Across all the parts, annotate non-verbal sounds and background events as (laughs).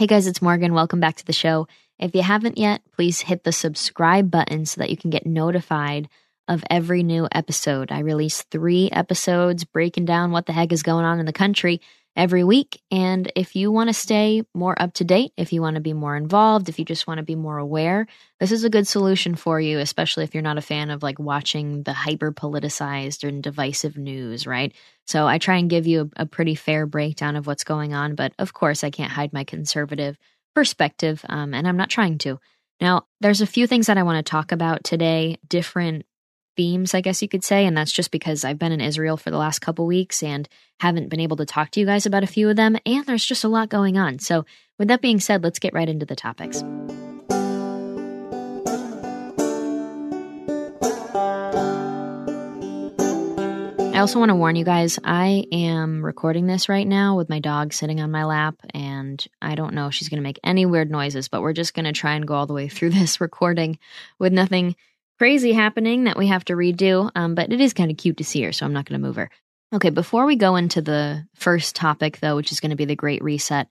Hey guys, it's Morgan. Welcome back to the show. If you haven't yet, please hit the subscribe button so that you can get notified of every new episode. I release three episodes breaking down what the heck is going on in the country every week. And if you want to stay more up to date, if you want to be more involved, if you just want to be more aware, this is a good solution for you, especially if you're not a fan of like watching the hyper politicized and divisive news, right? So I try and give you a, a, pretty fair breakdown of what's going on. But of course, I can't hide my conservative perspective, um, and I'm not trying to. Now, there's a few things that I want to talk about today, different themes, I guess you could say. And that's just because I've been in Israel for the last couple weeks and haven't been able to talk to you guys about a few of them. And there's just a lot going on. So, with that being said, let's get right into the topics. I also want to warn you guys I am recording this right now with my dog sitting on my lap, and I don't know if she's going to make any weird noises, but we're just going to try and go all the way through (laughs) this recording with nothing crazy happening that we have to redo, um, but it is kind of cute to see her, so I'm not going to move her. Okay, before we go into the first topic, though, which is going to be the Great Reset,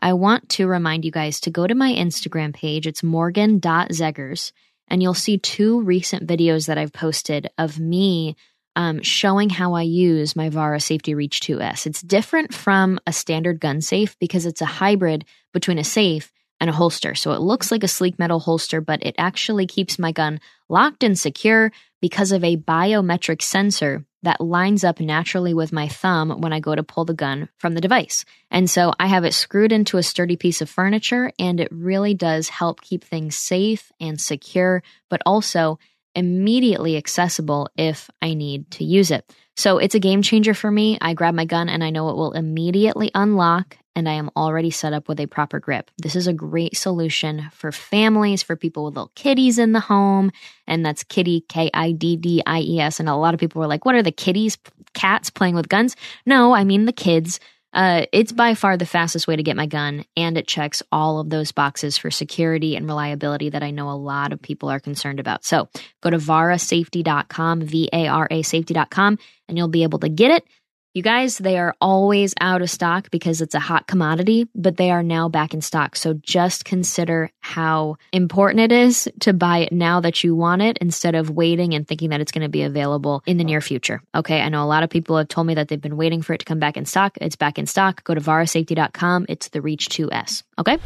I want to remind you guys to go to my Instagram page. It's morgan.zegers, and you'll see two recent videos that I've posted of me um, showing how I use my Vara Safety Reach 2S. It's different from a standard gun safe because it's a hybrid between a safe and a holster. So it looks like a sleek metal holster, but it actually keeps my gun locked and secure because of a biometric sensor that lines up naturally with my thumb when I go to pull the gun from the device. And so I have it screwed into a sturdy piece of furniture, and it really does help keep things safe and secure, but also immediately accessible if I need to use it. So it's a game changer for me. I grab my gun and I know it will immediately unlock and I am already set up with a proper grip. This is a great solution for families, for people with little kitties in the home. And that's kitty, K I D D I E S. And a lot of people were like, what are the kitties, cats playing with guns? No, I mean the kids. Uh, it's by far the fastest way to get my gun, and it checks all of those boxes for security and reliability that I know a lot of people are concerned about. So go to varasafety.com, V A R A safety.com, and you'll be able to get it. You guys, they are always out of stock because it's a hot commodity, but they are now back in stock. So just consider how important it is to buy it now that you want it instead of waiting and thinking that it's going to be available in the near future. Okay. I know a lot of people have told me that they've been waiting for it to come back in stock. It's back in stock. Go to varasafety.com. It's the Reach 2S. Okay.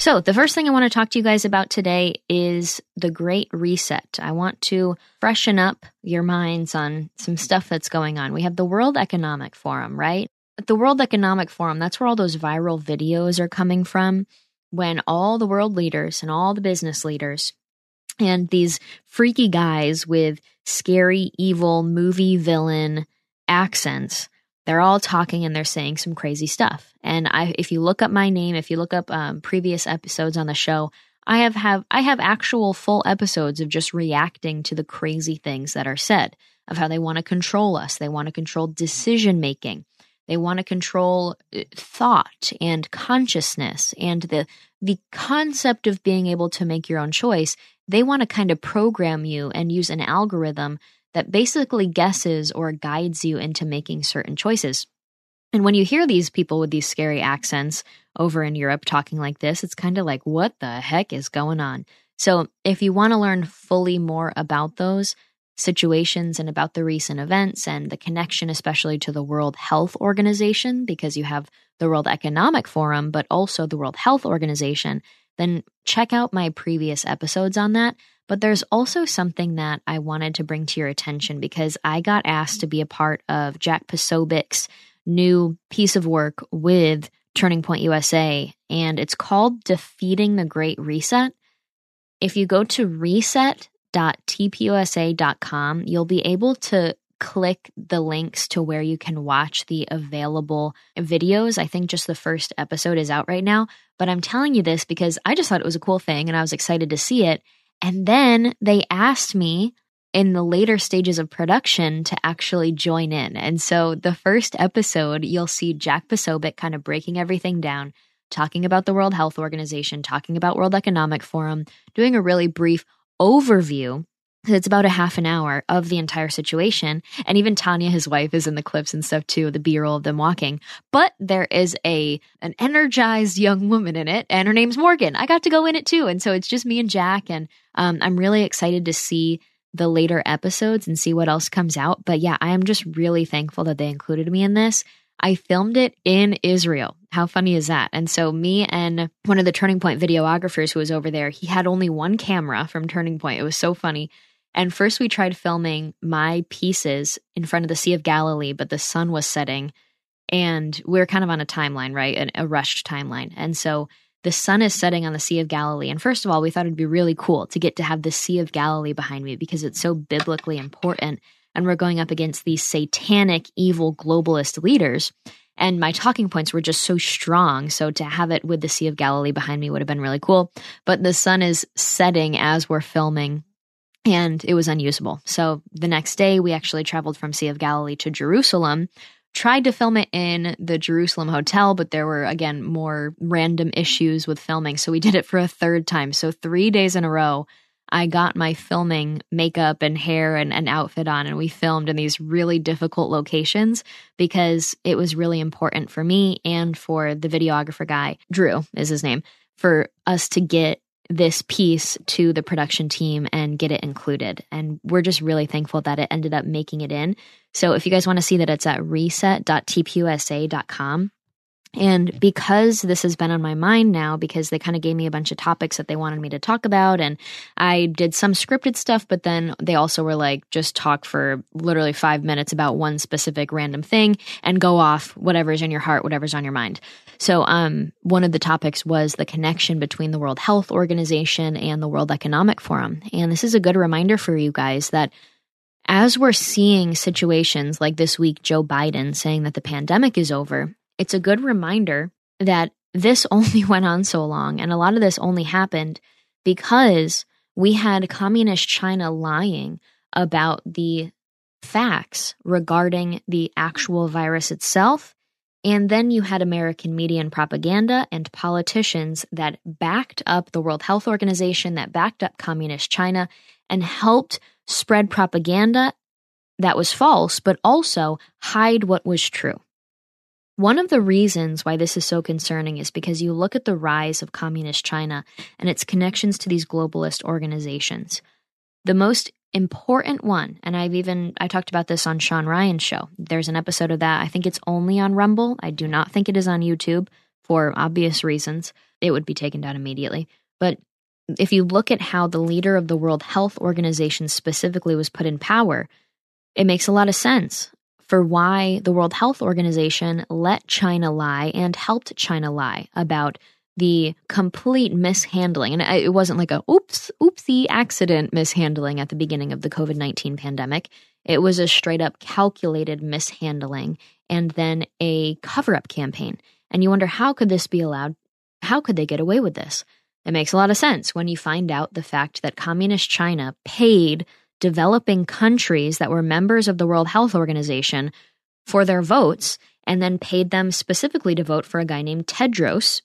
So, the first thing I want to talk to you guys about today is the Great Reset. I want to freshen up your minds on some stuff that's going on. We have the World Economic Forum, right? the World Economic Forum, that's where all those viral videos are coming from when all the world leaders and all the business leaders and these freaky guys with scary, evil movie villain accents they're all talking and they're saying some crazy stuff. And I, if you look up my name, if you look up um, previous episodes on the show, I have have I have actual full episodes of just reacting to the crazy things that are said of how they want to control us. They want to control decision making. They want to control uh, thought and consciousness and the the concept of being able to make your own choice. They want to kind of program you and use an algorithm that basically guesses or guides you into making certain choices. And when you hear these people with these scary accents over in Europe talking like this, it's kind of like, what the heck is going on? So, if you want to learn fully more about those situations and about the recent events and the connection, especially to the World Health Organization, because you have the World Economic Forum, but also the World Health Organization, then check out my previous episodes on that. But there's also something that I wanted to bring to your attention because I got asked to be a part of Jack Posobiec's new piece of work with Turning Point USA, and it's called Defeating the Great Reset. If you go to reset.tpusa.com, you'll be able to click the links to where you can watch the available videos. I think just the first episode is out right now, but I'm telling you this because I just thought it was a cool thing and I was excited to see it. And then they asked me in the later stages of production to actually join in. And so the first episode, you'll see Jack Posobiec kind of breaking everything down, talking about the World Health Organization, talking about World Economic Forum, doing a really brief overview it's about a half an hour of the entire situation. And even Tanya, his wife, is in the clips and stuff too, the B-roll of them walking. But there is a an energized young woman in it, and her name's Morgan. I got to go in it too. And so it's just me and Jack. And um, I'm really excited to see the later episodes and see what else comes out. But yeah, I am just really thankful that they included me in this. I filmed it in Israel. How funny is that? And so, me and one of the Turning Point videographers who was over there, he had only one camera from Turning Point. It was so funny. And first, we tried filming my pieces in front of the Sea of Galilee, but the sun was setting and we are kind of on a timeline, right? An, a rushed timeline. And so the sun is setting on the Sea of Galilee. And first of all, we thought it'd be really cool to get to have the Sea of Galilee behind me because it's so biblically important. And we're going up against these satanic, evil globalist leaders. And my talking points were just so strong. So to have it with the Sea of Galilee behind me would have been really cool. But the sun is setting as we're filming and it was unusable. So the next day, we actually traveled from Sea of Galilee to Jerusalem. Tried to film it in the Jerusalem hotel, but there were again more random issues with filming. So we did it for a third time. So three days in a row, I got my filming makeup and hair and an outfit on, and we filmed in these really difficult locations because it was really important for me and for the videographer guy, Drew is his name, for us to get this piece to the production team and get it included. And we're just really thankful that it ended up making it in. So if you guys want to see that, it's at reset.tpusa.com. And because this has been on my mind now, because they kind of gave me a bunch of topics that they wanted me to talk about, and I did some scripted stuff, but then they also were like, just talk for literally five minutes about one specific random thing and go off whatever's in your heart, whatever's on your mind. So, um, one of the topics was the connection between the World Health Organization and the World Economic Forum. And this is a good reminder for you guys that as we're seeing situations like this week, Joe Biden saying that the pandemic is over, it's a good reminder that this (laughs) only went on so long. And a lot of this only happened because we had communist China lying about the facts regarding the actual virus itself. And then you had American media and propaganda and politicians that backed up the World Health Organization, that backed up communist China, and helped spread propaganda that was false, but also hide what was true. One of the reasons why this is so concerning is because you look at the rise of communist China and its connections to these globalist organizations. The most important one, and I've even I talked about this on Sean Ryan's show. There's an episode of that. I think it's only on Rumble. I do not think it is on YouTube for obvious reasons. It would be taken down immediately. But if you look at how the leader of the World Health Organization specifically was put in power, it makes a lot of sense for why the World Health Organization let China lie and helped China lie about the complete mishandling. And it wasn't like a oops, oopsie accident mishandling at the beginning of the COVID 19 pandemic. It was a straight up calculated mishandling and then a cover up campaign. And you wonder, how could this be allowed? How could they get away with this? It makes a lot of sense when you find out the fact that Communist China paid developing countries that were members of the World Health Organization for their votes and then paid them specifically to vote for a guy named Tedros,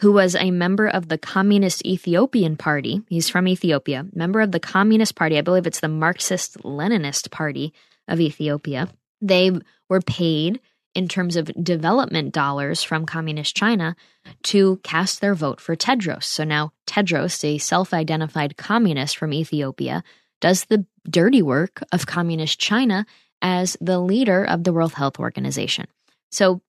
who was a member of the Communist Ethiopian Party. He's from Ethiopia, member of the Communist Party. I believe it's the Marxist Leninist Party of Ethiopia. They were paid in terms of development dollars from Communist China to cast their vote for Tedros. So now Tedros, a self identified communist from Ethiopia, does the dirty work of Communist China as the leader of the World Health Organization. So,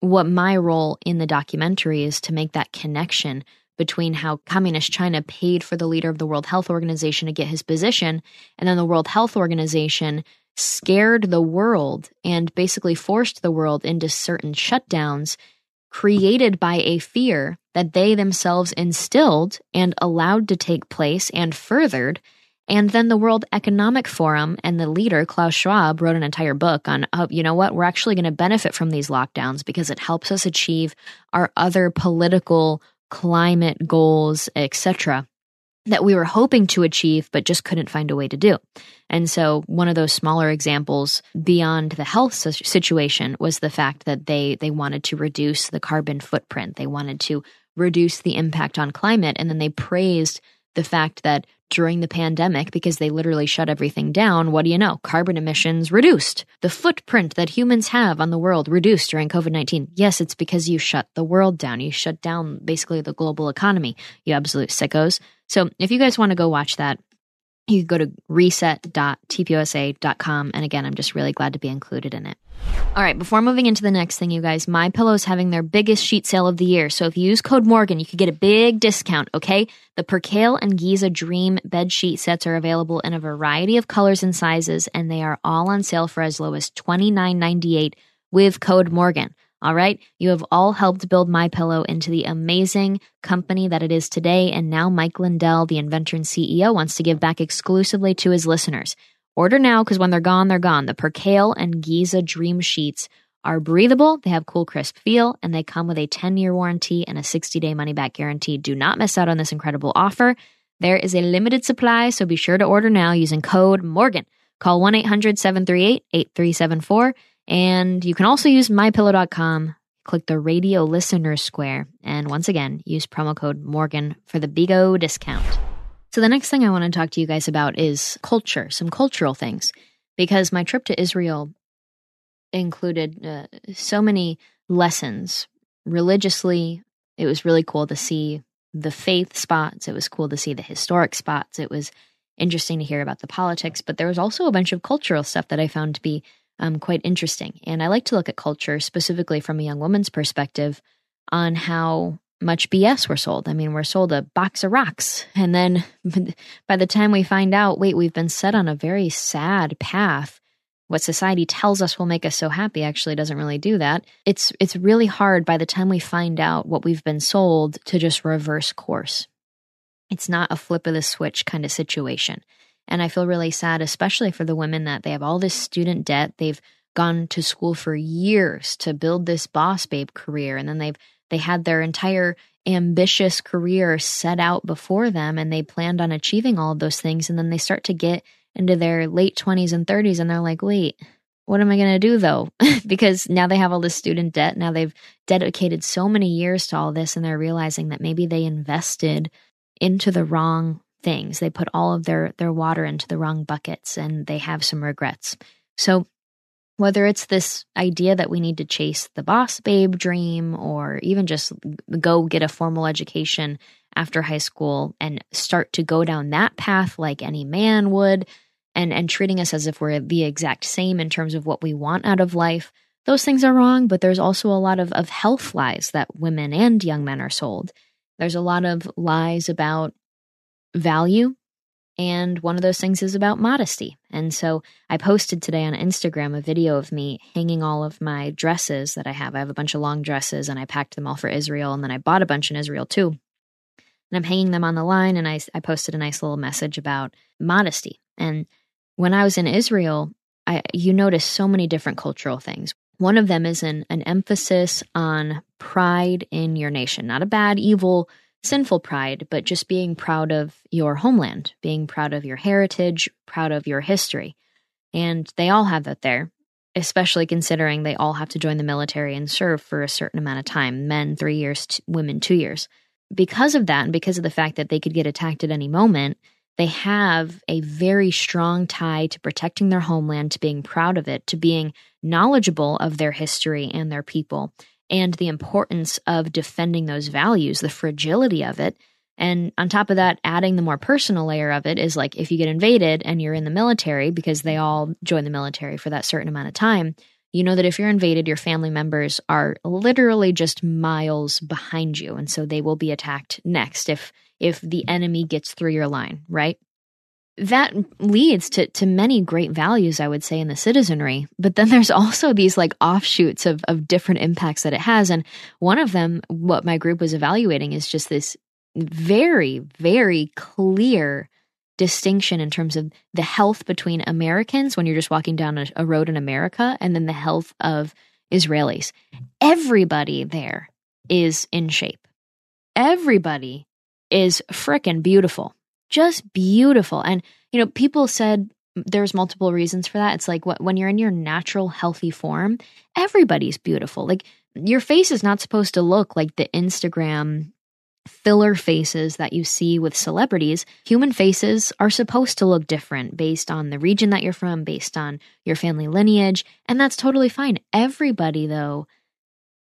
what my role in the documentary is to make that connection between how Communist China paid for the leader of the World Health Organization to get his position, and then the World Health Organization scared the world and basically forced the world into certain shutdowns created by a fear that they themselves instilled and allowed to take place and furthered And then the World Economic Forum and the leader, Klaus Schwab, wrote an entire book on, oh, you know what, we're actually going to benefit from these lockdowns because it helps us achieve our other political climate goals, etc that we were hoping to achieve but just couldn't find a way to do. And so one of those smaller examples beyond the health situation was the fact that they they wanted to reduce the carbon footprint. They wanted to reduce the impact on climate and then they praised the fact that during the pandemic, because they literally shut everything down, what do you know? Carbon emissions reduced. The footprint that humans have on the world reduced during COVID 19. Yes, it's because you shut the world down. You shut down basically the global economy, you absolute sickos. So if you guys want to go watch that, you can go to reset.tpusa.com. And again, I'm just really glad to be included in it. All right, before moving into the next thing, you guys, My Pillow is having their biggest sheet sale of the year. So if you use code Morgan, you could get a big discount, okay? The Percale and Giza Dream bed sheet sets are available in a variety of colors and sizes, and they are all on sale for as low as $29.98 with code Morgan. All right, you have all helped build My Pillow into the amazing company that it is today, and now Mike Lindell, the inventor and CEO, wants to give back exclusively to his listeners. Order now because when they're gone, they're gone. The Percale and Giza Dream Sheets are breathable, they have cool, crisp feel, and they come with a 10 year warranty and a 60 day money back guarantee. Do not miss out on this incredible offer. There is a limited supply, so be sure to order now using code Morgan. Call 1 800 738 8374, and you can also use mypillow.com. Click the radio listener square, and once again, use promo code Morgan for the Bigo discount. So, the next thing I want to talk to you guys about is culture, some cultural things, because my trip to Israel included uh, so many lessons religiously. It was really cool to see the faith spots, it was cool to see the historic spots. It was interesting to hear about the politics, but there was also a bunch of cultural stuff that I found to be um, quite interesting. And I like to look at culture specifically from a young woman's perspective on how much BS we're sold. I mean, we're sold a box of rocks. And then (laughs) by the time we find out, wait, we've been set on a very sad path. What society tells us will make us so happy actually doesn't really do that. It's it's really hard by the time we find out what we've been sold to just reverse course. It's not a flip of the switch kind of situation. And I feel really sad, especially for the women that they have all this student debt. They've gone to school for years to build this boss babe career, and then they've they had their entire ambitious career set out before them and they planned on achieving all of those things. And then they start to get into their late 20s and 30s and they're like, wait, what am I going to do though? (laughs) because now they have all this student debt. Now they've dedicated so many years to all this and they're realizing that maybe they invested into the wrong things. They put all of their their water into the wrong buckets and they have some regrets. So whether it's this idea that we need to chase the boss babe dream or even just go get a formal education after high school and start to go down that path like any man would and and treating us as if we're the exact same in terms of what we want out of life those things are wrong but there's also a lot of of health lies that women and young men are sold. There's a lot of lies about value and one of those things is about modesty. And so I posted today on Instagram a video of me hanging all of my dresses that I have. I have a bunch of long dresses and I packed them all for Israel. And then I bought a bunch in Israel too. And I'm hanging them on the line. And I, I posted a nice little message about modesty. And when I was in Israel, I, you notice so many different cultural things. One of them is an, an emphasis on pride in your nation, not a bad, evil sinful pride, but just being proud of your homeland, being proud of your heritage, proud of your history. And they all have that there, especially considering they all have to join the military and serve for a certain amount of time men, three years, t- women, two years. Because of that, and because of the fact that they could get attacked at any moment, they have a very strong tie to protecting their homeland, to being proud of it, to being knowledgeable of their history and their people and the importance of defending those values, the fragility of it. And on top of that, adding the more personal layer of it is like if you get invaded and you're in the military, because they all join the military for that certain amount of time, you know that if you're invaded, your family members are literally just miles behind you. And so they will be attacked next if if the enemy gets through your line, right? That leads to to many great values i would say in the citizenry but then there's also these like offshoots of of different impacts that it has and one of them what my group was evaluating is just this very very clear distinction in terms of the health between Americans when you're just walking down a, a road in America and then the health of Israelis. Everybody there is in shape. Everybody is frickin' beautiful. Just beautiful. And, you know, people said there's multiple reasons for that. It's like when you're in your natural, healthy form, everybody's beautiful. Like your face is not supposed to look like the Instagram filler faces that you see with celebrities, human faces are supposed to look different based on the region that you're from, based on your family lineage, and that's totally fine. Everybody, though,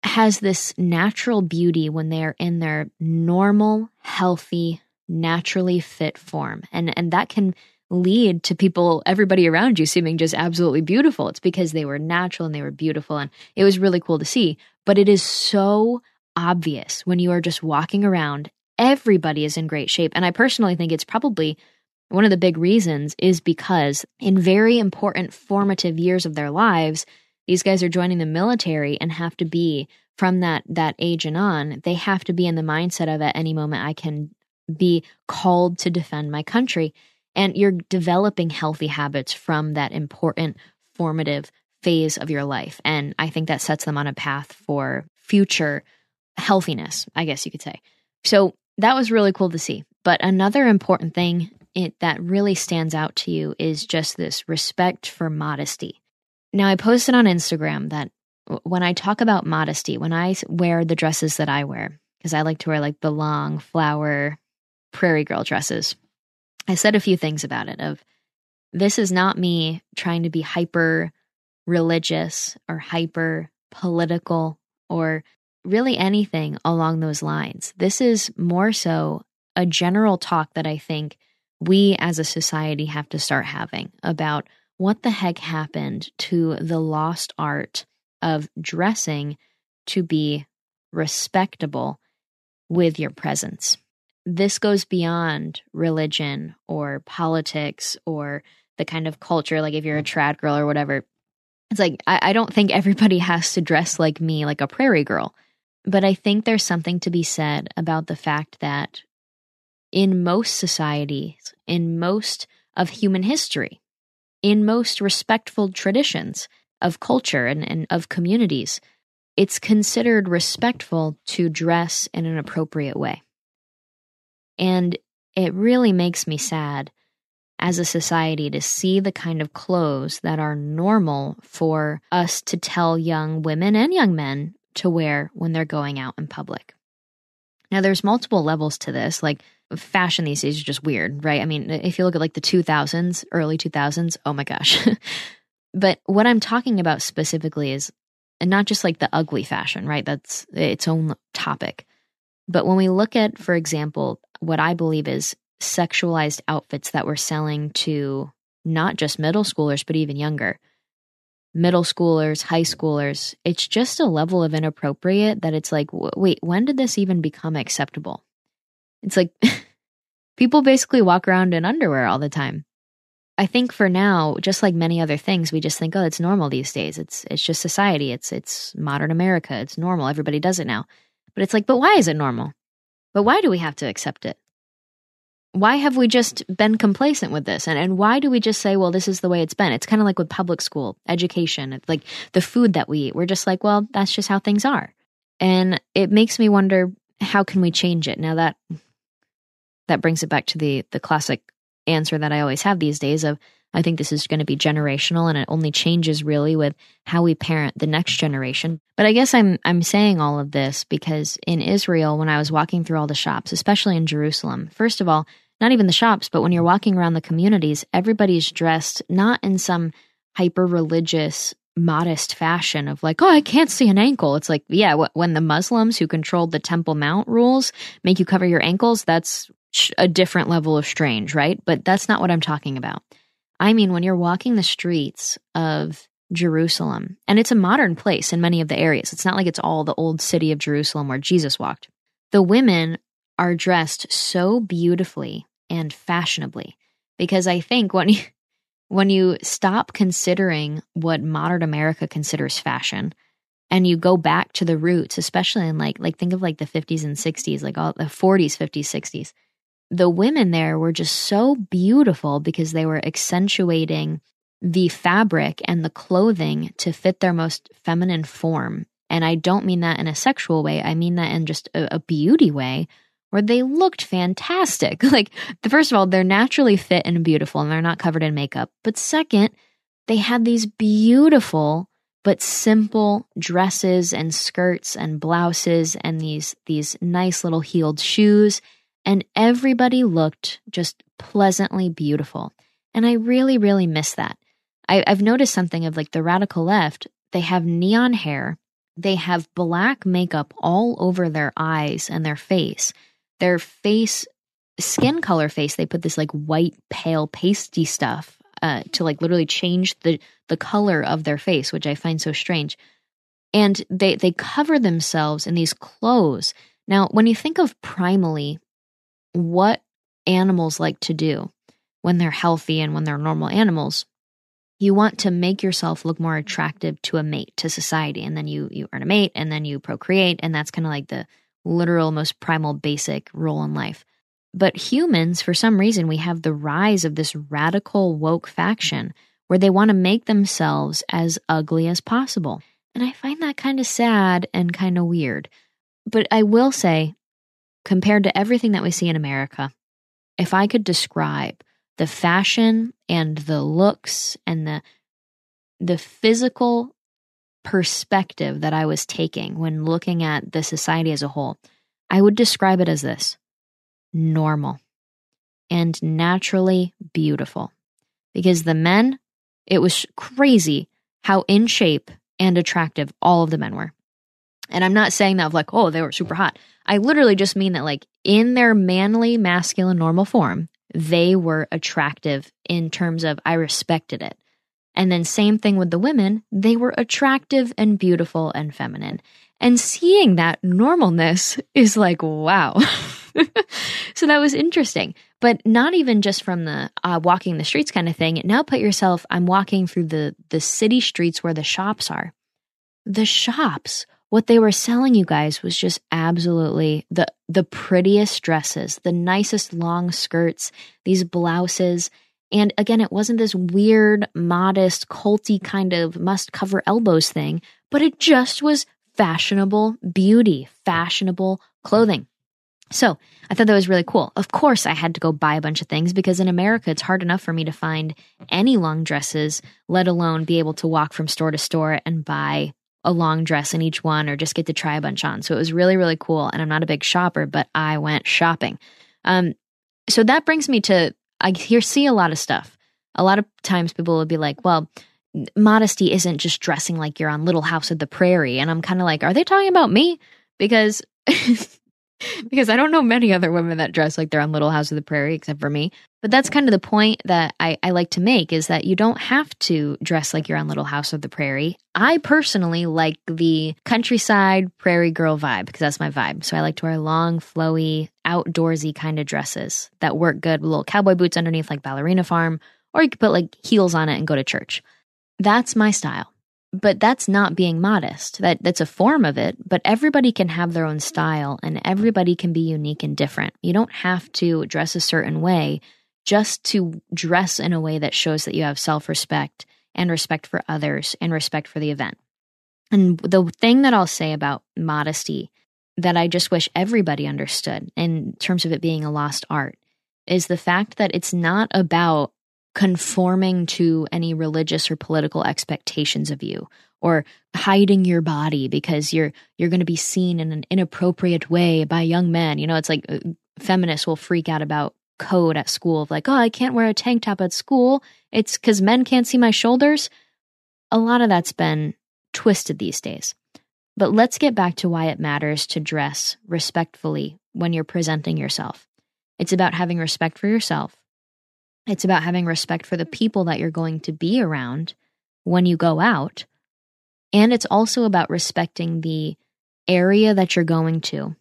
has this natural beauty when they're in their normal, healthy, naturally fit form. And and that can lead to people everybody around you seeming just absolutely beautiful. It's because they were natural and they were beautiful and it was really cool to see. But it is so obvious when you are just walking around. Everybody is in great shape. And I personally think it's probably one of the big reasons is because in very important formative years of their lives, these guys are joining the military and have to be from that that age and on, they have to be in the mindset of at any moment I can be called to defend my country. And you're developing healthy habits from that important formative phase of your life. And I think that sets them on a path for future healthiness, I guess you could say. So that was really cool to see. But another important thing it, that really stands out to you is just this respect for modesty. Now, I posted on Instagram that when I talk about modesty, when I wear the dresses that I wear, because I like to wear like the long flower prairie girl dresses, I said a few things about it of this is not me trying to be hyper religious or hyper political or really anything along those lines. This is more so a general talk that I think we as a society have to start having about what the heck happened to the lost art of dressing to be respectable with your presence. This goes beyond religion or politics or the kind of culture, like if you're a trad girl or whatever. It's like, I, I don't think everybody (laughs) has to dress like me, like a prairie girl. But I think there's something to be said about the fact that in most societies, in most of human history, in most respectful traditions of culture and, and of communities, it's considered respectful to dress in an appropriate way. And it really makes me sad as a society to see the kind of clothes that are normal for us to tell young women and young men to wear when they're going out in public. Now, there's multiple levels to this. Like, fashion these days is just weird, right? I mean, if you look at like the 2000s, early 2000s, oh my gosh. (laughs) but what I'm talking about specifically is not just like the ugly fashion, right? That's its own topic. But when we look at, for example, what I believe is sexualized outfits that we're selling to not just middle schoolers, but even younger, middle schoolers, high schoolers, it's just a level of inappropriate that it's like, wait, when did this even become acceptable? It's like (laughs) people basically walk around in underwear all the time. I think for now, just like many other things, we just think, oh, it's normal these days. It's it's just society. It's it's modern America. It's normal. Everybody does it now. But it's like, but why is it normal? But why do we have to accept it? why have we just been complacent with this? And, and why do we just say, well, this is the way it's been? It's kind of like with public school education, like the food that we eat. We're just like, well, that's just how things are. And it makes me wonder, how can we change it? Now that that brings it back to the the classic answer that I always have these days of I think this is going to be generational and it only changes really with how we parent the next generation. But I guess I'm I'm saying all of this because in Israel when I was walking through all the shops, especially in Jerusalem, first of all, not even the shops, but when you're walking around the communities, everybody's dressed not in some hyper religious, modest fashion of like, oh, I can't see an ankle. It's like, yeah, when the Muslims who controlled the Temple Mount rules make you cover your ankles, that's a different level of strange, right? But that's not what I'm talking about. I mean, when you're walking the streets of Jerusalem, and it's a modern place in many of the areas, it's not like it's all the old city of Jerusalem where Jesus walked. The women are dressed so beautifully and fashionably because I think when you, when you stop considering what modern America considers fashion and you go back to the roots, especially in like like think of like the 50s and 60s, like all the 40s, 50s, 60s. The women there were just so beautiful because they were accentuating the fabric and the clothing to fit their most feminine form. And I don't mean that in a sexual way, I mean that in just a, a beauty way where they looked fantastic. (laughs) Like, the, first of all, they're naturally fit and beautiful and they're not covered in makeup. But second, they had these beautiful but simple dresses and skirts and blouses and these these nice little heeled shoes and everybody looked just pleasantly beautiful. And I really, really miss that. I, I've noticed something of like the radical left, they have neon hair, they have black makeup all over their eyes and their face. Their face, skin color face, they put this like white, pale, pasty stuff uh, to like literally change the the color of their face, which I find so strange. And they they cover themselves in these clothes. Now, when you think of primally what animals like to do when they're healthy and when they're normal animals, you want to make yourself look more attractive to a mate, to society, and then you you earn a mate and then you procreate, and that's kind of like the literal most primal basic role in life. But humans, for some reason, we have the rise of this radical woke faction where they want to make themselves as ugly as possible. And I find that kind of sad and kind of weird. But I will say, compared to everything that we see in America, if I could describe the fashion and the looks and the the physical perspective that I was taking when looking at the society as a whole, I would describe it as this normal and naturally beautiful. Because the men, it was crazy how in shape and attractive all of the men were. And I'm not saying that of like, oh, they were super hot. I literally just mean that, like, in their manly, masculine, normal form, they were attractive in terms of I respected it. And then, same thing with the women, they were attractive and beautiful and feminine. And seeing that normalness is like, wow. (laughs) so that was interesting. But not even just from the uh, walking the streets kind of thing. Now put yourself, I'm walking through the, the city streets where the shops are. The shops, what they were selling you guys was just absolutely the, the prettiest dresses, the nicest long skirts, these blouses. And again, it wasn't this weird, modest, culty kind of must cover elbows thing, but it just was fashionable beauty, fashionable clothing. So I thought that was really cool. Of course, I had to go buy a bunch of things because in America, it's hard enough for me to find any long dresses, let alone be able to walk from store to store and buy a long dress in each one or just get to try a bunch on. So it was really, really cool. And I'm not a big shopper, but I went shopping. Um, so that brings me to I hear see a lot of stuff. A lot of times people will be like, well, modesty isn't just dressing like you're on Little House of the Prairie. And I'm kind of like, are they talking about me? Because (laughs) (laughs) because I don't know many other women that dress like they're on Little House of the Prairie except for me. But that's kind of the point that I, I like to make is that you don't have to dress like you're on Little House of the Prairie. I personally like the countryside prairie girl vibe because that's my vibe. So I like to wear long, flowy, outdoorsy kind of dresses that work good with little cowboy boots underneath like ballerina farm, or you could put like heels on it and go to church. That's my style but that's not being modest. That that's a form of it but everybody can have their own style and everybody can be unique and different. You don't have to dress a certain way just to dress in a way that shows that you have self-respect and respect for others and respect for the event. And the thing that i'll say about modesty that i just wish everybody understood in terms of it being a lost art is the fact that it's not about conforming to any religious or political expectations of you or hiding your body because you're you're going to be seen in an inappropriate way by young men. You know it's like uh, feminists will freak out about code at school of like oh i can't wear a tank top at school. It's cuz men can't see my shoulders. A lot of that's been twisted these days. But let's get back to why it matters to dress respectfully when you're presenting yourself. It's about having respect for yourself it's about having respect for the people that you're going to be around when you go out. And it's also about respecting the area that you're going to,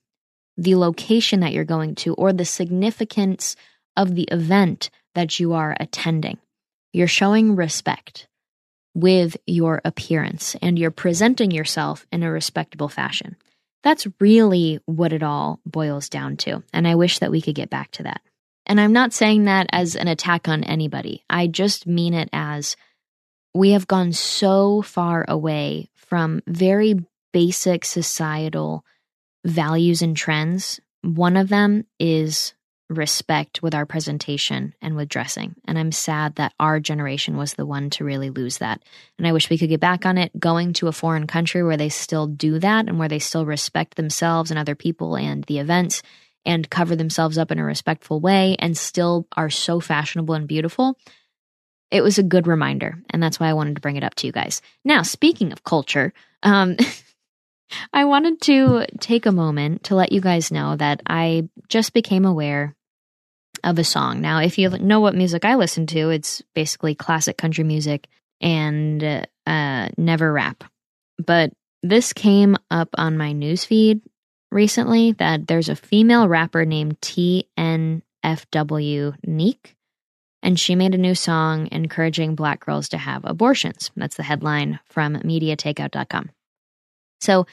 the location that you're going to, or the significance of the event that you are attending. You're showing respect with your appearance and you're presenting yourself in a respectable fashion. That's really what it all boils down to. And I wish that we could get back to that. And I'm not saying that as an attack on anybody. I just mean it as we have gone so far away from very basic societal values and trends. One of them is respect with our presentation and with dressing. And I'm sad that our generation was the one to really lose that. And I wish we could get back on it, going to a foreign country where they still do that and where they still respect themselves and other people and the events and cover themselves up in a respectful way and still are so fashionable and beautiful. It was a good reminder, and that's why I wanted to bring it up to you guys. Now, speaking of culture, um, (laughs) I wanted to take a moment to let you guys know that I just became aware of a song. Now, if you know what music I listen to, it's basically classic country music and uh, never rap. But this came up on my newsfeed recently that there's a female rapper named TNFW Neek, and she made a new song encouraging black girls to have abortions. That's the headline from MediaTakeout.com. So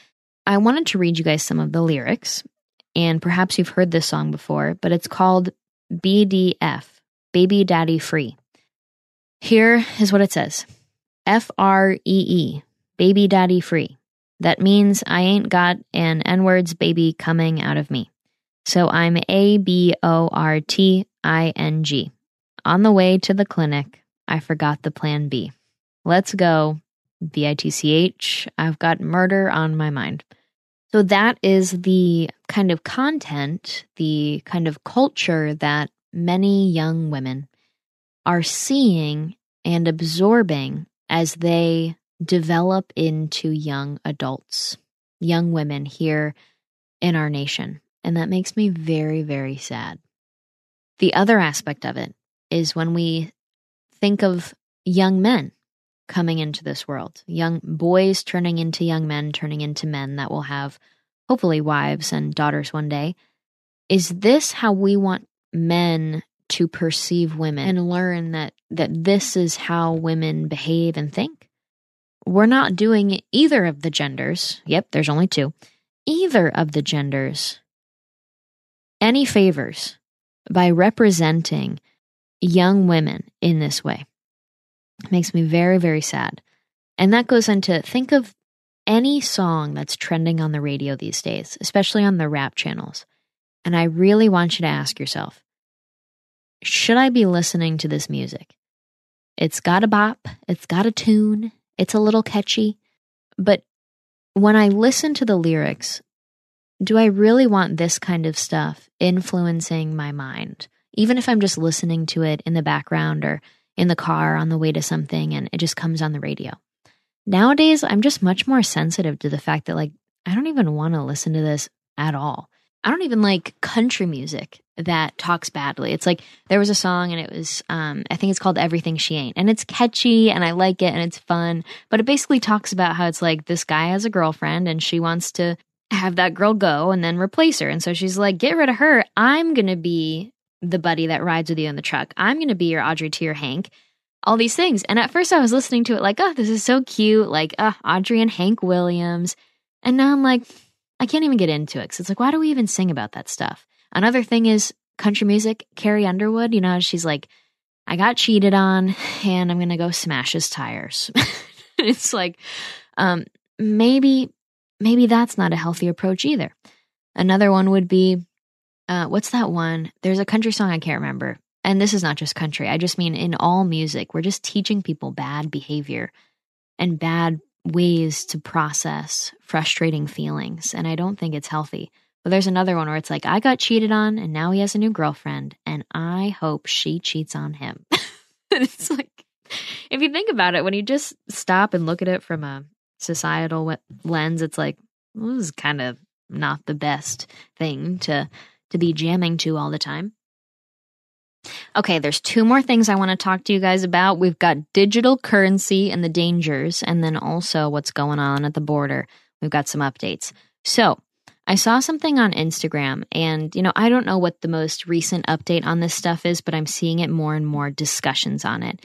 I wanted to read you guys some of the lyrics, and perhaps you've heard this song before, but it's called BDF, Baby Daddy Free. Here is what it says F R E E, Baby Daddy Free. That means I ain't got an N words baby coming out of me. So I'm A B O R T I N G. On the way to the clinic, I forgot the plan B. Let's go. B I T C H. I've got murder on my mind. So that is the kind of content, the kind of culture that many young women are seeing and absorbing as they develop into young adults, young women here in our nation. And that makes me very, very sad. The other aspect of it is when we think of young men coming into this world. Young boys turning into young men, turning into men that will have hopefully wives and daughters one day. Is this how we want men to perceive women and learn that that this is how women behave and think? We're not doing either of the genders. Yep, there's only two. Either of the genders any favors by representing young women in this way. It makes me very, very sad. And that goes into think of any song that's trending on the radio these days, especially on the rap channels. And I really want you to ask yourself should I be listening to this music? It's got a bop, it's got a tune, it's a little catchy. But when I listen to the lyrics, do I really want this kind of stuff influencing my mind? Even if I'm just listening to it in the background or in the car on the way to something and it just comes on the radio. Nowadays, I'm just much more sensitive to the fact that, like, I don't even want to listen to this at all. I don't even like country music that talks badly. It's like there was a song and it was, um, I think it's called Everything She Ain't. And it's catchy and I like it and it's fun. But it basically talks about how it's like this guy has a girlfriend and she wants to have that girl go and then replace her. And so she's like, get rid of her. I'm going to be the buddy that rides with you in the truck. I'm going to be your Audrey to your Hank. All these things. And at first I was listening to it like, oh, this is so cute. Like, uh, Audrey and Hank Williams. And now I'm like, I can't even get into it. Cause it's like, why do we even sing about that stuff? Another thing is country music. Carrie Underwood, you know, she's like, I got cheated on and I'm going to go smash his tires. (laughs) it's like, um, maybe, maybe that's not a healthy approach either. Another one would be uh, what's that one? There's a country song I can't remember. And this is not just country. I just mean in all music, we're just teaching people bad behavior and bad ways to process frustrating feelings. And I don't think it's healthy. But there's another one where it's like, I got cheated on and now he has a new girlfriend and I hope she cheats on him. (laughs) it's like, if you think about it, when you just stop and look at it from a societal lens, it's like, well, this is kind of not the best thing to to be jamming to all the time. Okay, there's two more things I want to talk to you guys about. We've got digital currency and the dangers, and then also what's going on at the border. We've got some updates. So, I saw something on Instagram, and you know, I don't know what the most recent update on this stuff is, but I'm seeing it more and more discussions on it.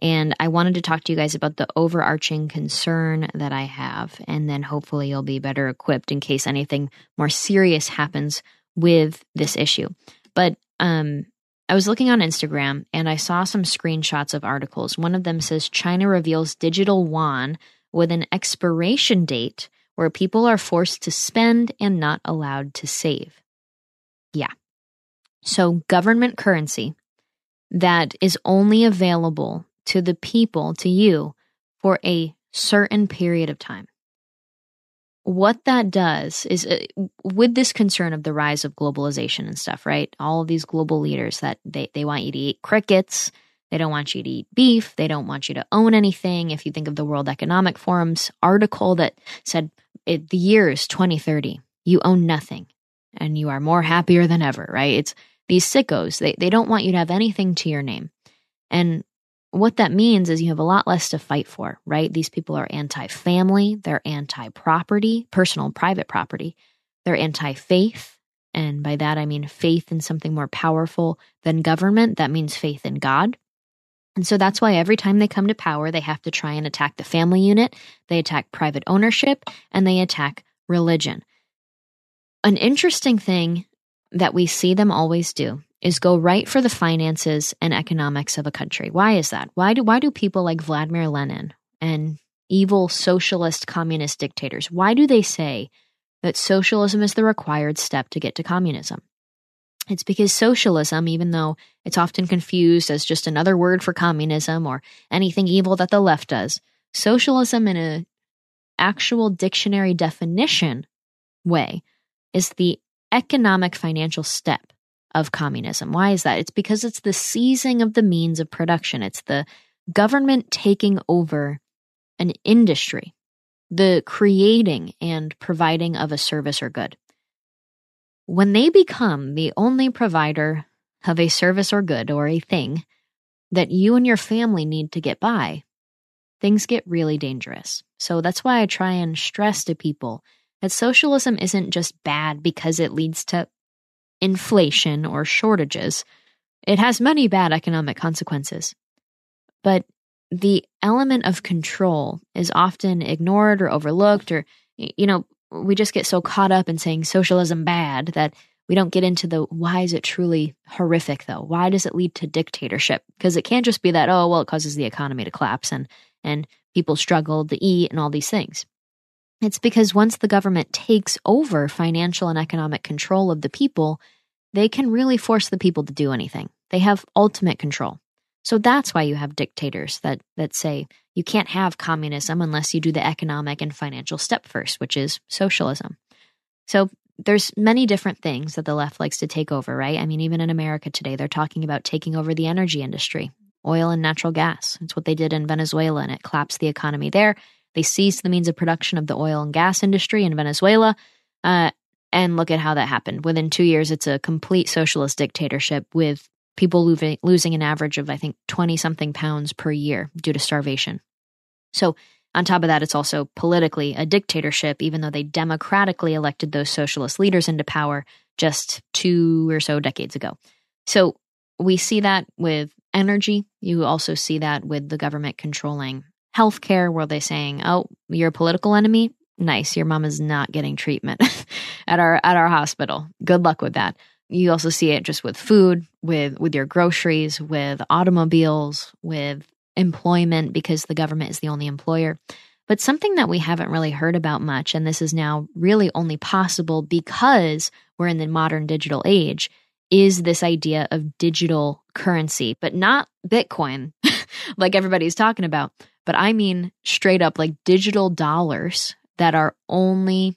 And I wanted to talk to you guys about the overarching concern that I have, and then hopefully you'll be better equipped in case anything more serious happens with this issue. But um, I was looking on Instagram and I saw some screenshots of articles. One of them says China reveals digital yuan with an expiration date where people are forced to spend and not allowed to save. Yeah. So, government currency that is only available to the people, to you, for a certain period of time. What that does is, uh, with this concern of the rise of globalization and stuff, right? All of these global leaders that they, they want you to eat crickets, they don't want you to eat beef, they don't want you to own anything. If you think of the World Economic Forum's article that said it, the year is 2030, you own nothing and you are more happier than ever, right? It's these sickos, they, they don't want you to have anything to your name. And what that means is you have a lot less to fight for, right? These people are anti family, they're anti property, personal and private property, they're anti faith. And by that, I mean faith in something more powerful than government. That means faith in God. And so that's why every time they come to power, they have to try and attack the family unit, they attack private ownership, and they attack religion. An interesting thing that we see them always do is go right for the finances and economics of a country. Why is that? Why do why do people like Vladimir Lenin and evil socialist communist dictators, why do they say that socialism is the required step to get to communism? It's because socialism, even though it's often confused as just another word for communism or anything evil that the left does, socialism in a actual dictionary definition way is the economic financial step of communism. Why is that? It's because it's the seizing of the means of production. It's the government taking over an industry, the creating and providing of a service or good. When they become the only provider of a service or good or a thing that you and your family need to get by, things get really dangerous. So that's why I try and stress to people that socialism isn't just bad because it leads to inflation or shortages. It has many bad economic consequences. But the element of control is often ignored or overlooked, or, you know, we just get so caught up in saying socialism bad that we don't get into the why is it truly horrific though? Why does it lead to dictatorship? Because it can't just be that, oh, well, it causes the economy to collapse and, and people struggle to eat and all these things. It's because once the government takes over financial and economic control of the people, they can really force the people to do anything. They have ultimate control. So that's why you have dictators that, that say you can't have communism unless you do the economic and financial step first, which is socialism. So there's many different things that the left likes to take over, right? I mean, even in America today, they're talking about taking over the energy industry, oil and natural gas. It's what they did in Venezuela, and it collapsed the economy there. They seized the means of production of the oil and gas industry in Venezuela. Uh, and look at how that happened. Within two years, it's a complete socialist dictatorship with people losing, losing an average of, I think, 20 something pounds per year due to starvation. So, on top of that, it's also politically a dictatorship, even though they democratically elected those socialist leaders into power just two or so decades ago. So, we see that with energy. You also see that with the government controlling healthcare, where they're saying, oh, you're a political enemy? Nice. Your mom is not getting treatment (laughs) at our at our hospital. Good luck with that. You also see it just with food, with with your groceries, with automobiles, with employment because the government is the only employer. But something that we haven't really heard about much, and this is now really only possible because we're in the modern digital age, is this idea of digital currency, but not Bitcoin, (laughs) like everybody's talking about, but I mean straight up like digital dollars that are only,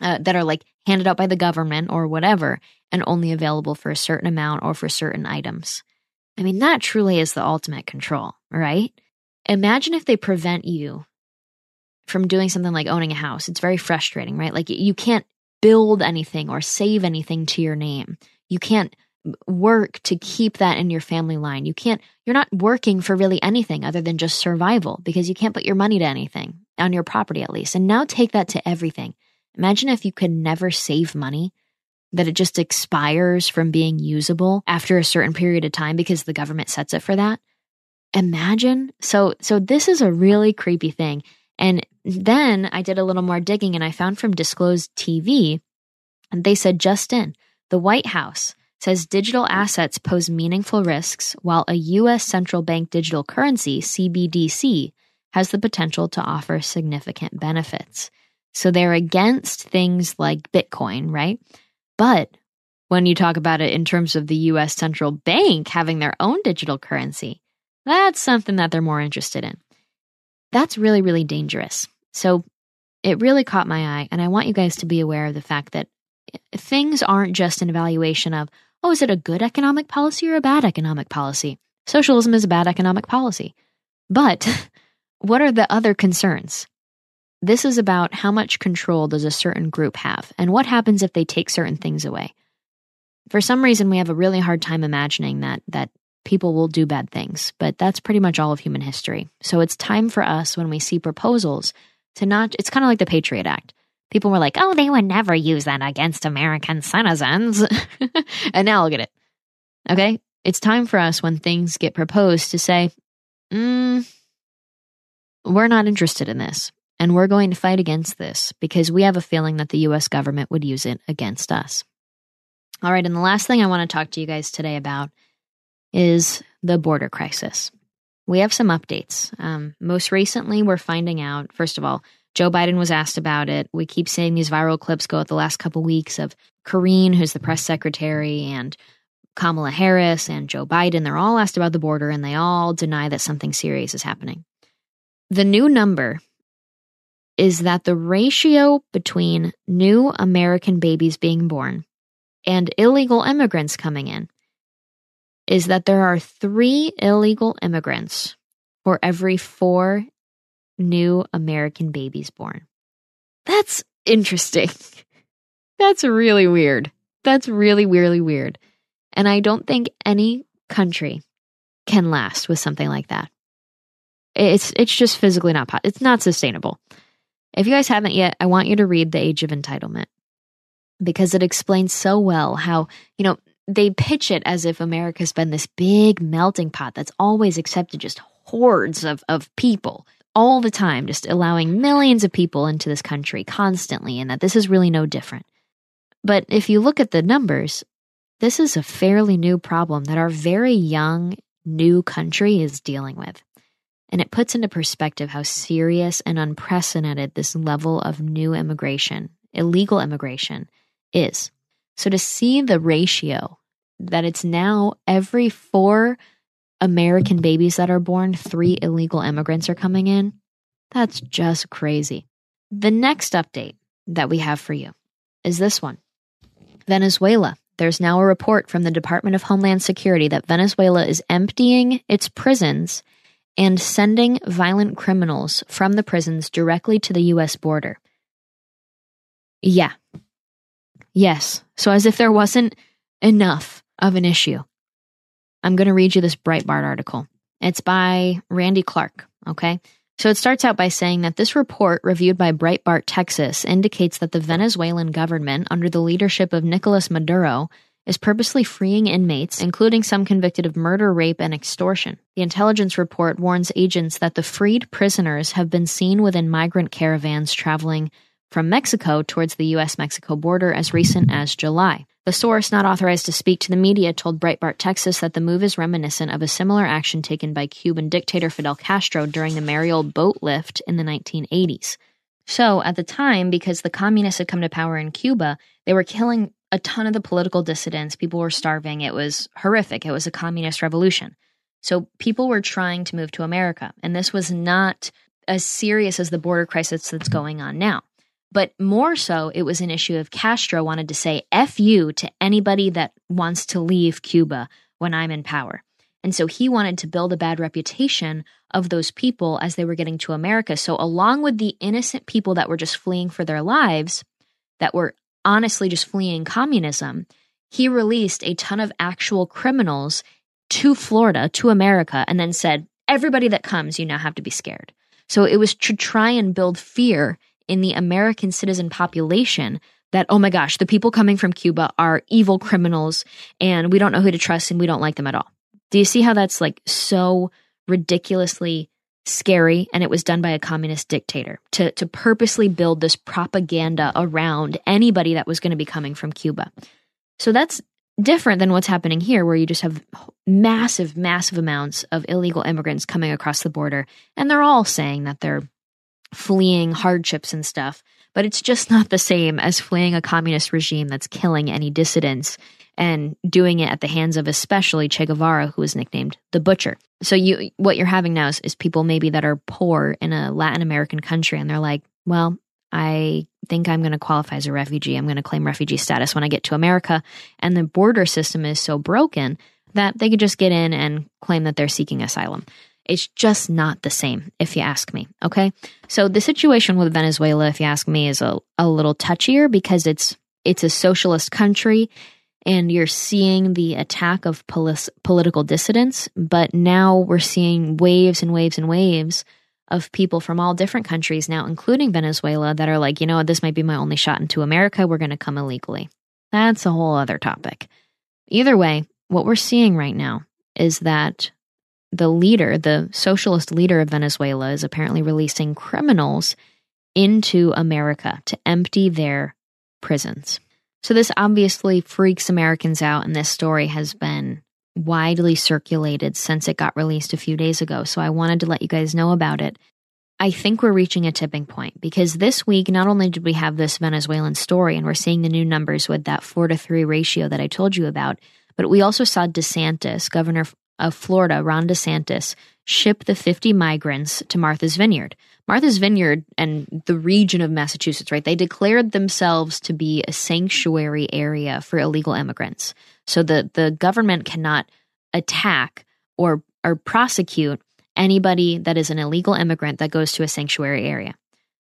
uh, that are like handed out by the government or whatever, and only available for a certain amount or for certain items. I mean, that truly is the ultimate control, right? Imagine if they prevent you from doing something like owning a house. It's very frustrating, right? Like you can't build anything or save anything to your name. You can't work to keep that in your family line. You can't, you're not working for really anything other than just survival because you can't put your money to anything on your property at least. And now take that to everything. Imagine if you could never save money, that it just expires from being usable after a certain period of time because the government sets it for that. Imagine. So, so this is a really creepy thing. And then I did a little more digging and I found from Disclosed TV, and they said just in the White House says digital assets pose meaningful risks, while a U.S. central bank digital currency, CBDC, has the potential to offer significant benefits. So they're against things like Bitcoin, right? But when you talk about it in terms of the US central bank having their own digital currency, that's something that they're more interested in. That's really, really dangerous. So it really caught my eye. And I want you guys to be aware of the fact that things aren't just an evaluation of, oh, is it a good economic policy or a bad economic policy? Socialism is a bad economic policy. But (laughs) what are the other concerns? This is about how much control does a certain group have and what happens if they take certain things away. For some reason we have a really hard time imagining that that people will do bad things, but that's pretty much all of human history. So it's time for us when we see proposals to not it's kind of like the Patriot Act. People were like, "Oh, they would never use that against American citizens." (laughs) and now look at it. Okay? It's time for us when things get proposed to say, mm, we're not interested in this. And we're going to fight against this because we have a feeling that the US government would use it against us. All right, and the last thing I want to talk to you guys today about is the border crisis. We have some updates. Um, most recently, we're finding out, first of all, Joe Biden was asked about it. We keep seeing these viral clips go out the last couple weeks of Karine, who's the press secretary, and Kamala Harris and Joe Biden. They're all asked about the border and they all deny that something serious is happening. The new number is that the ratio between new American babies being born and illegal immigrants coming in is that there are three illegal immigrants for every four new American babies born. That's interesting. (laughs) That's really weird. That's really, really weird. And I don't think any country can last with something like that. It's it's just physically not it's not sustainable. If you guys haven't yet, I want you to read The Age of Entitlement because it explains so well how, you know, they pitch it as if America's been this big melting pot that's always accepted just hordes of, of people all the time, just allowing millions of people into this country constantly, and that this is really no different. But if you look at the numbers, this is a fairly new problem that our very young, new country is dealing with. And it puts into perspective how serious and unprecedented this level of new immigration, illegal immigration, is. So to see the ratio that it's now every four American babies that are born, three illegal immigrants are coming in, that's just crazy. The next update that we have for you is this one Venezuela. There's now a report from the Department of Homeland Security that Venezuela is emptying its prisons and sending violent criminals from the prisons directly to the US border. Yeah. Yes. So, as if there wasn't enough of an issue, I'm going to read you this Breitbart article. It's by Randy Clark. Okay. So it starts out by saying that this report, reviewed by Breitbart Texas, indicates that the Venezuelan government, under the leadership of Nicolas Maduro, is purposely freeing inmates, including some convicted of murder, rape, and extortion. The intelligence report warns agents that the freed prisoners have been seen within migrant caravans traveling from Mexico towards the U.S. Mexico border as recent as July. The source, not authorized to speak to the media, told Breitbart Texas that the move is reminiscent of a similar action taken by Cuban dictator Fidel Castro during the Mariel boat lift in the 1980s. So, at the time, because the communists had come to power in Cuba, they were killing a ton of the political dissidents. People were starving. It was horrific. It was a communist revolution. So people were trying to move to America. And this was not as serious as the border crisis that's going on now. But more so, it was an issue of Castro wanted to say F you to anybody that wants to leave Cuba when I'm in power. And so he wanted to build a bad reputation of those people as they were getting to America. So, along with the innocent people that were just fleeing for their lives, that were honestly just fleeing communism, he released a ton of actual criminals to Florida, to America, and then said, everybody that comes, you now have to be scared. So it was to try and build fear in the American citizen population that, oh my gosh, the people coming from Cuba are evil criminals and we don't know who to trust and we don't like them at all. Do you see how that's like so ridiculously scary and it was done by a communist dictator to to purposely build this propaganda around anybody that was going to be coming from Cuba. So that's different than what's happening here, where you just have massive, massive amounts of illegal immigrants coming across the border. And they're all saying that they're fleeing hardships and stuff. But it's just (laughs) not the same as fleeing a communist regime that's killing any dissidents and doing it at the hands of especially Che Guevara, who was nicknamed the Butcher. So you, what you're having now is, is people maybe that are poor in a Latin American country, and they're like, well, I think I'm going to qualify as a refugee. I'm going to claim refugee status when I get to America. And the border system is so broken that they could just get in and claim that they're seeking asylum. It's just not the same, if you ask me. Okay. So the situation with Venezuela, if you ask me, is a, a little touchier because it's it's a socialist country and you're seeing the attack of polis- political dissidents, but now we're seeing waves and waves and waves of people from all different countries now, including Venezuela, that are like, you know, this might be my only shot into America. We're going to come illegally. That's a whole other topic. Either way, what we're seeing right now is that the leader, the socialist leader of Venezuela, is apparently releasing criminals into America to empty their prisons. So, this obviously freaks Americans out, and this story has been widely circulated since it got released a few days ago. So I wanted to let you guys know about it. I think we're reaching a tipping point because this week, not only did we have this Venezuelan story and we're seeing the new numbers with that four to three ratio that I told you about, but we also saw DeSantis, governor of Florida, Ron DeSantis, ship the 50 migrants to Martha's Vineyard. Martha's Vineyard and the region of Massachusetts, right? They declared themselves to be a sanctuary area for illegal immigrants. So the, the government cannot attack or, or prosecute anybody that is an illegal immigrant that goes to a sanctuary area.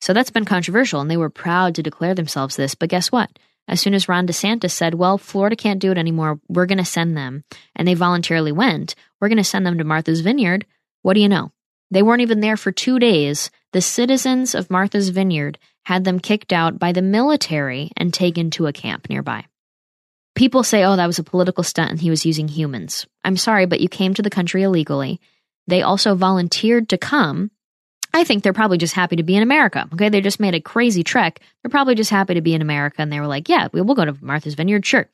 So that's been controversial, and they were proud to declare themselves this. But guess what? As soon as Ron DeSantis said, well, Florida can't do it anymore, we're going to send them, and they voluntarily went, we're going to send them to Martha's Vineyard, what do you know? They weren't even there for two days. The citizens of Martha's Vineyard had them kicked out by the military and taken to a camp nearby. People say, oh, that was a political stunt and he was using humans. I'm sorry, but you came to the country illegally. They also volunteered to come. I think they're probably just happy to be in America. Okay. They just made a crazy trek. They're probably just happy to be in America. And they were like, yeah, we'll go to Martha's Vineyard. Sure.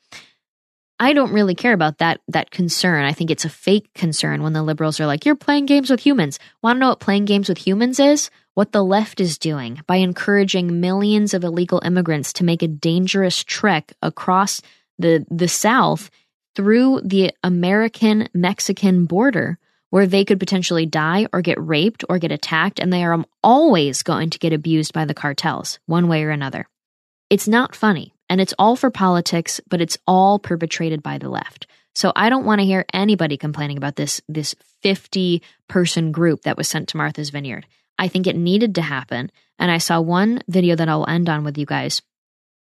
I don't really care about that that concern. I think it's a fake concern when the liberals are like, "You're playing games with humans." Want to know what playing games with humans is? What the left is doing by encouraging millions of illegal immigrants to make a dangerous trek across the the South through the American Mexican border where they could potentially die or get raped or get attacked, and they are always going to get abused by the cartels, one way or another. It's not funny, and it's all for politics, but it's all perpetrated by the left. So I don't want to hear anybody complaining about this this 50 person group that was sent to Martha's Vineyard. I think it needed to happen, and I saw one video that I'll end on with you guys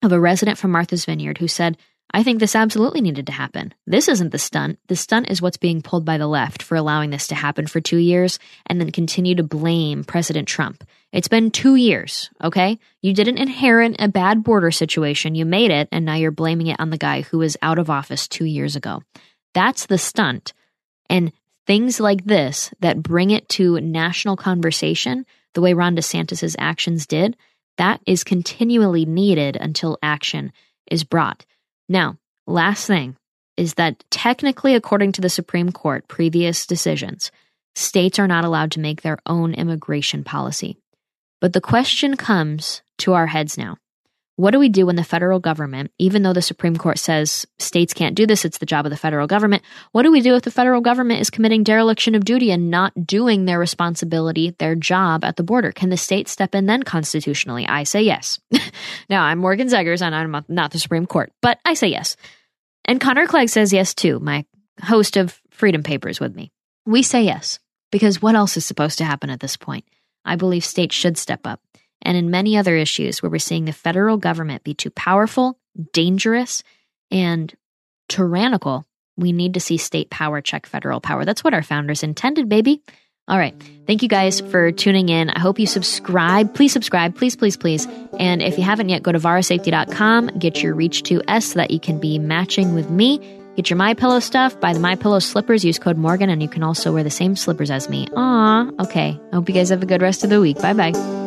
of a resident from Martha's Vineyard who said I think this absolutely needed to happen. This isn't the stunt. The stunt is what's being pulled by the left for allowing this to happen for two years and then continue to blame President Trump. It's been two years, okay? You didn't inherit a bad border situation. You made it, and now you're blaming it on the guy who was out of office two years ago. That's the stunt. And things like this that bring it to national conversation, the way Ron DeSantis' actions did, that is continually needed until action is brought. Now, last thing is that technically, according to the Supreme Court previous decisions, states are not allowed to make their own immigration policy. But the question comes to our heads now. What do we do when the federal government, even though the Supreme Court says states can't do this, it's the job of the federal government, what do we do if the federal government is committing dereliction of duty and not doing their responsibility, their job at the border? Can the state step in then constitutionally? I say yes. (laughs) now, I'm Morgan Zegers and I'm not the Supreme Court, but I say yes. And Connor Clegg says yes too, my host of Freedom Papers with me. We say yes, because what else is supposed to happen at this point? I believe states should step up and in many other issues where we're seeing the federal government be too powerful, dangerous, and tyrannical, we need to see state power check federal power. That's what our founders intended, baby. All right. Thank you guys for tuning in. I hope you subscribe. Please subscribe. Please, please, please. And if you haven't yet, go to varasafety.com, get your Reach 2S so that you can be matching with me. Get your My Pillow stuff, buy the My Pillow slippers, use code Morgan, and you can also wear the same slippers as me. Aw, okay. I hope you guys have a good rest of the week. Bye bye.